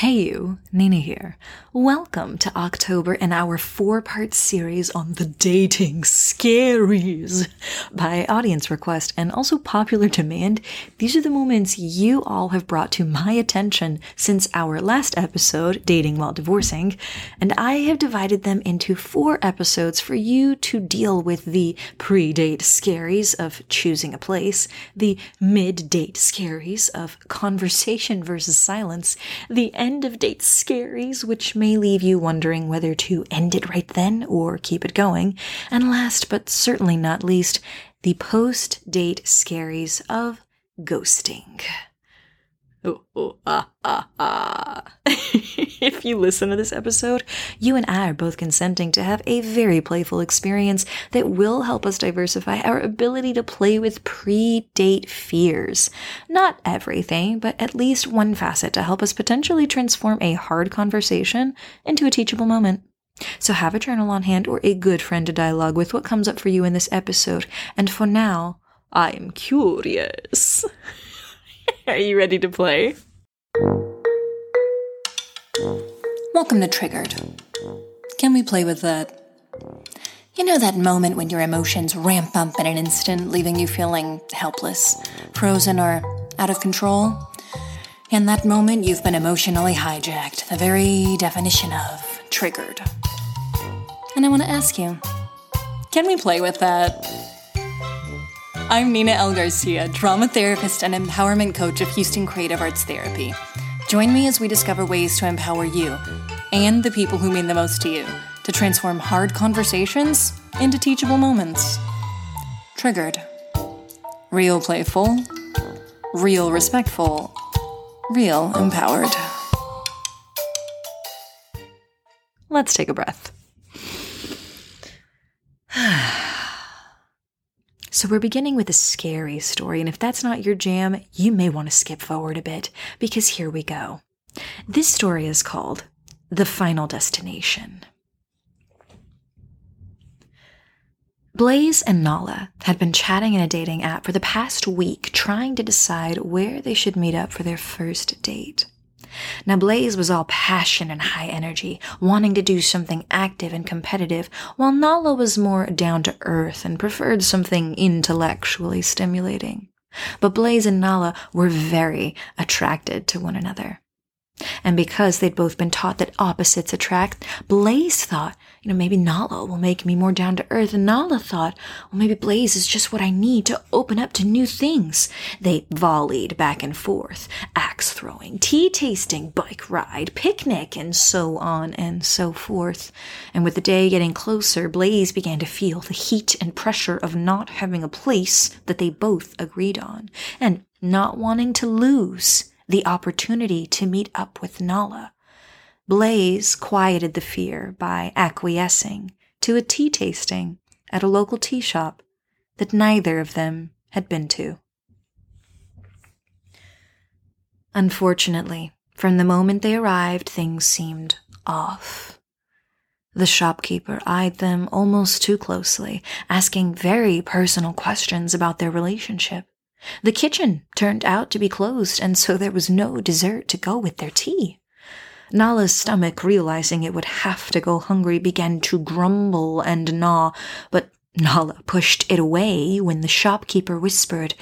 Hey you, Nina here. Welcome to October and our four part series on the dating scaries. By audience request and also popular demand, these are the moments you all have brought to my attention since our last episode, Dating While Divorcing, and I have divided them into four episodes for you to deal with the pre date scaries of choosing a place, the mid date scaries of conversation versus silence, the end of date scaries, which may leave you wondering whether to end it right then or keep it going. And last but certainly not least, the post date scaries of ghosting. Oh, oh, ah, ah, ah. if you listen to this episode, you and I are both consenting to have a very playful experience that will help us diversify our ability to play with pre date fears. Not everything, but at least one facet to help us potentially transform a hard conversation into a teachable moment. So have a journal on hand or a good friend to dialogue with what comes up for you in this episode. And for now, I'm curious. Are you ready to play? Welcome to Triggered. Can we play with that? You know that moment when your emotions ramp up in an instant, leaving you feeling helpless, frozen, or out of control? In that moment, you've been emotionally hijacked, the very definition of triggered. And I want to ask you can we play with that? I'm Nina L. Garcia, drama therapist and empowerment coach of Houston Creative Arts Therapy. Join me as we discover ways to empower you and the people who mean the most to you to transform hard conversations into teachable moments. Triggered. Real playful, real respectful, real empowered. Let's take a breath. So, we're beginning with a scary story, and if that's not your jam, you may want to skip forward a bit, because here we go. This story is called The Final Destination. Blaze and Nala had been chatting in a dating app for the past week, trying to decide where they should meet up for their first date. Now, Blaze was all passion and high energy, wanting to do something active and competitive, while Nala was more down to earth and preferred something intellectually stimulating. But Blaze and Nala were very attracted to one another. And because they'd both been taught that opposites attract, Blaze thought, you know, maybe Nala will make me more down to earth. And Nala thought, well, maybe Blaze is just what I need to open up to new things. They volleyed back and forth, axe throwing, tea tasting, bike ride, picnic, and so on and so forth. And with the day getting closer, Blaze began to feel the heat and pressure of not having a place that they both agreed on, and not wanting to lose the opportunity to meet up with Nala. Blaze quieted the fear by acquiescing to a tea tasting at a local tea shop that neither of them had been to. Unfortunately, from the moment they arrived, things seemed off. The shopkeeper eyed them almost too closely, asking very personal questions about their relationship. The kitchen turned out to be closed, and so there was no dessert to go with their tea. Nala's stomach, realizing it would have to go hungry, began to grumble and gnaw, but Nala pushed it away when the shopkeeper whispered,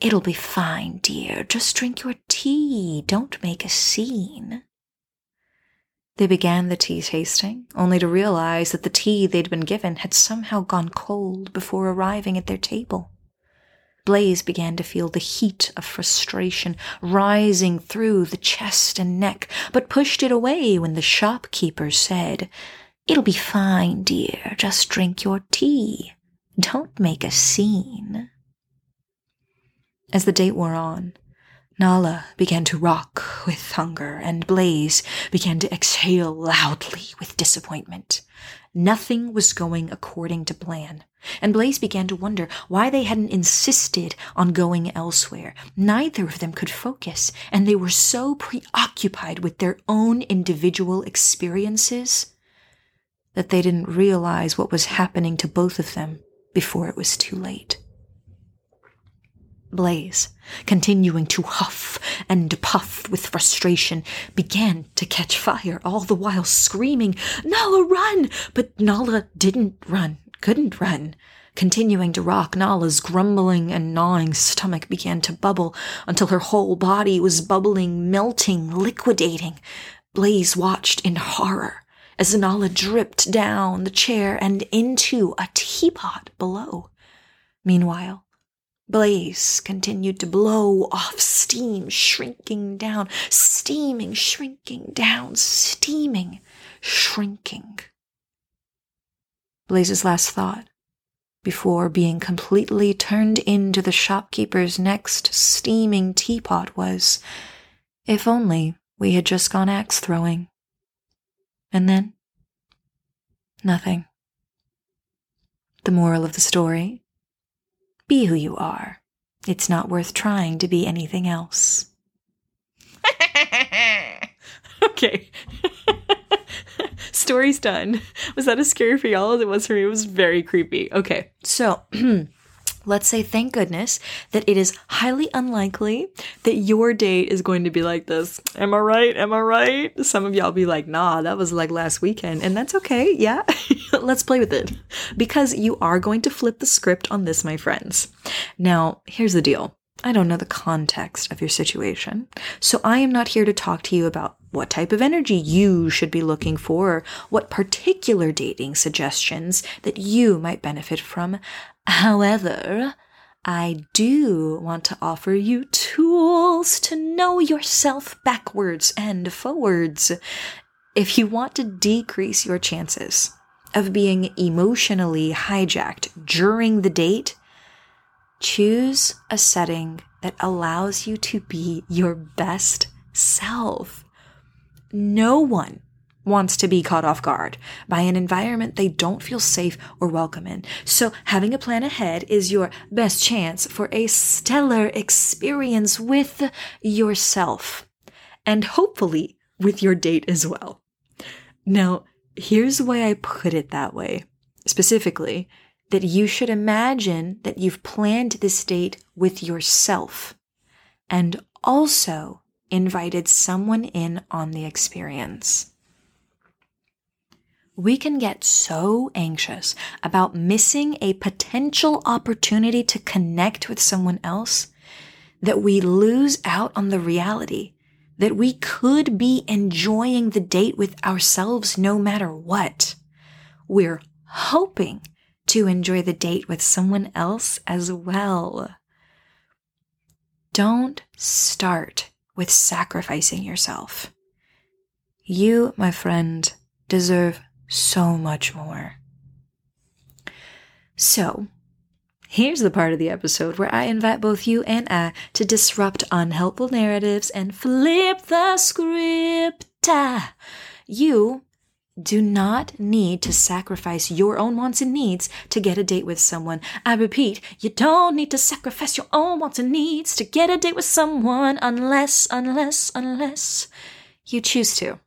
It'll be fine, dear. Just drink your tea. Don't make a scene. They began the tea tasting, only to realize that the tea they'd been given had somehow gone cold before arriving at their table. Blaze began to feel the heat of frustration rising through the chest and neck, but pushed it away when the shopkeeper said, It'll be fine, dear. Just drink your tea. Don't make a scene. As the date wore on, Nala began to rock with hunger, and Blaze began to exhale loudly with disappointment. Nothing was going according to plan, and Blaze began to wonder why they hadn't insisted on going elsewhere. Neither of them could focus, and they were so preoccupied with their own individual experiences that they didn't realize what was happening to both of them before it was too late. Blaze, continuing to huff and puff with frustration, began to catch fire, all the while screaming, Nala, run! But Nala didn't run, couldn't run. Continuing to rock, Nala's grumbling and gnawing stomach began to bubble until her whole body was bubbling, melting, liquidating. Blaze watched in horror as Nala dripped down the chair and into a teapot below. Meanwhile, Blaze continued to blow off steam, shrinking down, steaming, shrinking down, steaming, shrinking. Blaze's last thought before being completely turned into the shopkeeper's next steaming teapot was, if only we had just gone axe throwing. And then, nothing. The moral of the story be who you are. It's not worth trying to be anything else. okay. Story's done. Was that as scary for y'all as it was for me? It was very creepy. Okay, so let's say thank goodness that it is highly unlikely that your date is going to be like this. Am I right? Am I right? Some of y'all be like, nah, that was like last weekend. And that's okay. Yeah. let's play with it. Because you are going to flip the script on this, my friends. Now, here's the deal. I don't know the context of your situation. So I am not here to talk to you about what type of energy you should be looking for, what particular dating suggestions that you might benefit from. However, I do want to offer you tools to know yourself backwards and forwards. If you want to decrease your chances of being emotionally hijacked during the date, Choose a setting that allows you to be your best self. No one wants to be caught off guard by an environment they don't feel safe or welcome in. So having a plan ahead is your best chance for a stellar experience with yourself and hopefully with your date as well. Now, here's why I put it that way. Specifically, that you should imagine that you've planned this date with yourself and also invited someone in on the experience. We can get so anxious about missing a potential opportunity to connect with someone else that we lose out on the reality that we could be enjoying the date with ourselves no matter what. We're hoping to enjoy the date with someone else as well. Don't start with sacrificing yourself. You, my friend, deserve so much more. So, here's the part of the episode where I invite both you and I to disrupt unhelpful narratives and flip the script. You do not need to sacrifice your own wants and needs to get a date with someone. I repeat, you don't need to sacrifice your own wants and needs to get a date with someone unless, unless, unless you choose to.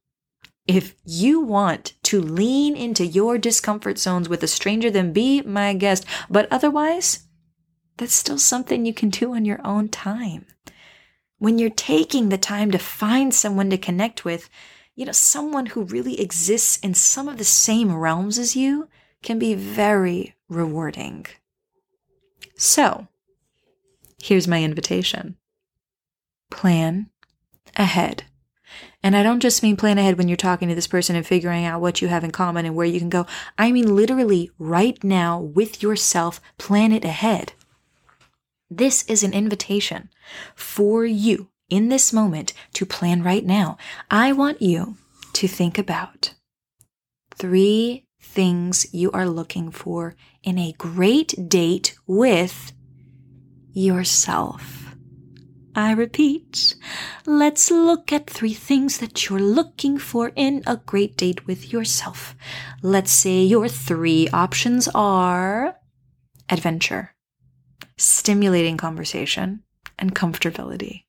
If you want to lean into your discomfort zones with a stranger, then be my guest. But otherwise, that's still something you can do on your own time. When you're taking the time to find someone to connect with, you know, someone who really exists in some of the same realms as you can be very rewarding. So, here's my invitation plan ahead. And I don't just mean plan ahead when you're talking to this person and figuring out what you have in common and where you can go. I mean literally right now with yourself, plan it ahead. This is an invitation for you in this moment to plan right now, I want you to think about three things you are looking for in a great date with yourself. I repeat, let's look at three things that you're looking for in a great date with yourself. Let's say your three options are adventure, stimulating conversation, and comfortability.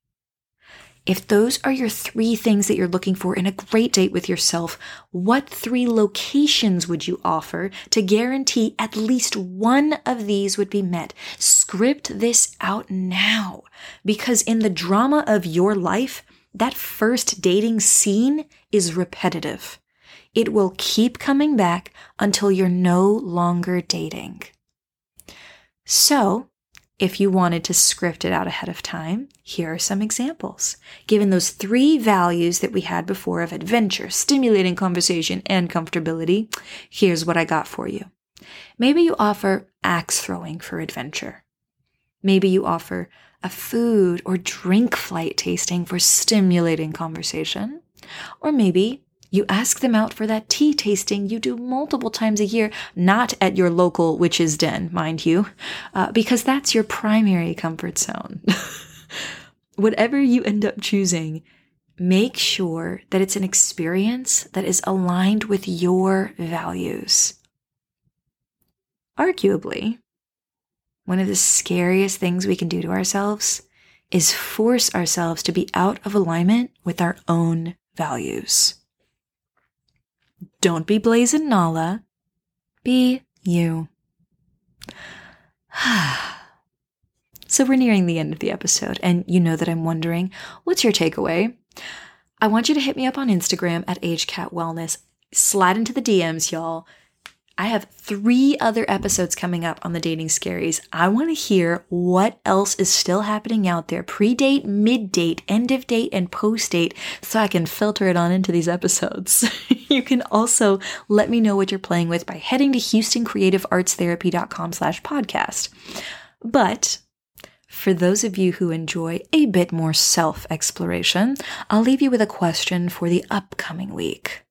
If those are your three things that you're looking for in a great date with yourself, what three locations would you offer to guarantee at least one of these would be met? Script this out now because in the drama of your life, that first dating scene is repetitive. It will keep coming back until you're no longer dating. So, if you wanted to script it out ahead of time, here are some examples. Given those three values that we had before of adventure, stimulating conversation, and comfortability, here's what I got for you. Maybe you offer axe throwing for adventure. Maybe you offer a food or drink flight tasting for stimulating conversation. Or maybe you ask them out for that tea tasting you do multiple times a year, not at your local witch's den, mind you, uh, because that's your primary comfort zone. Whatever you end up choosing, make sure that it's an experience that is aligned with your values. Arguably, one of the scariest things we can do to ourselves is force ourselves to be out of alignment with our own values. Don't be Blaze and Nala. Be you. so we're nearing the end of the episode, and you know that I'm wondering, what's your takeaway? I want you to hit me up on Instagram at HCAT Wellness. Slide into the DMs, y'all. I have three other episodes coming up on the dating scaries. I want to hear what else is still happening out there pre date, mid date, end of date, and post date so I can filter it on into these episodes. you can also let me know what you're playing with by heading to houstoncreativeartstherapy.com slash podcast. But for those of you who enjoy a bit more self exploration, I'll leave you with a question for the upcoming week.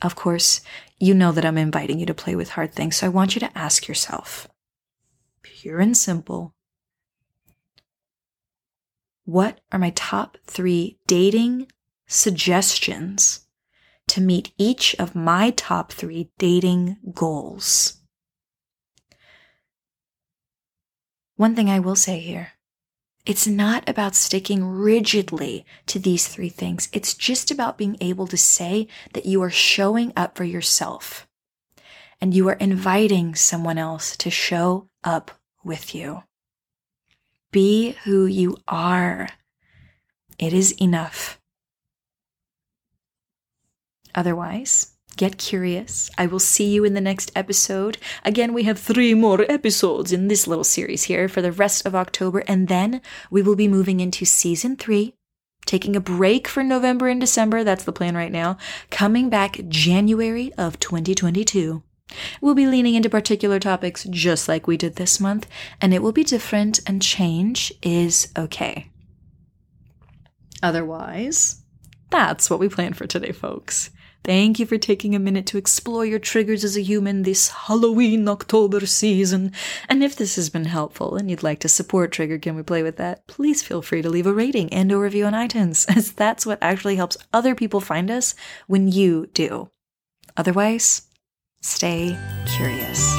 Of course, you know that I'm inviting you to play with hard things, so I want you to ask yourself, pure and simple, what are my top three dating suggestions to meet each of my top three dating goals? One thing I will say here it's not about sticking rigidly to these three things. It's just about being able to say that you are showing up for yourself and you are inviting someone else to show up with you. Be who you are. It is enough. Otherwise, Get curious. I will see you in the next episode. Again, we have three more episodes in this little series here for the rest of October, and then we will be moving into season three, taking a break for November and December. That's the plan right now. Coming back January of 2022. We'll be leaning into particular topics just like we did this month, and it will be different, and change is okay. Otherwise, that's what we plan for today, folks. Thank you for taking a minute to explore your triggers as a human this Halloween October season. And if this has been helpful and you'd like to support Trigger Can We Play With That, please feel free to leave a rating and a review on iTunes, as that's what actually helps other people find us when you do. Otherwise, stay curious.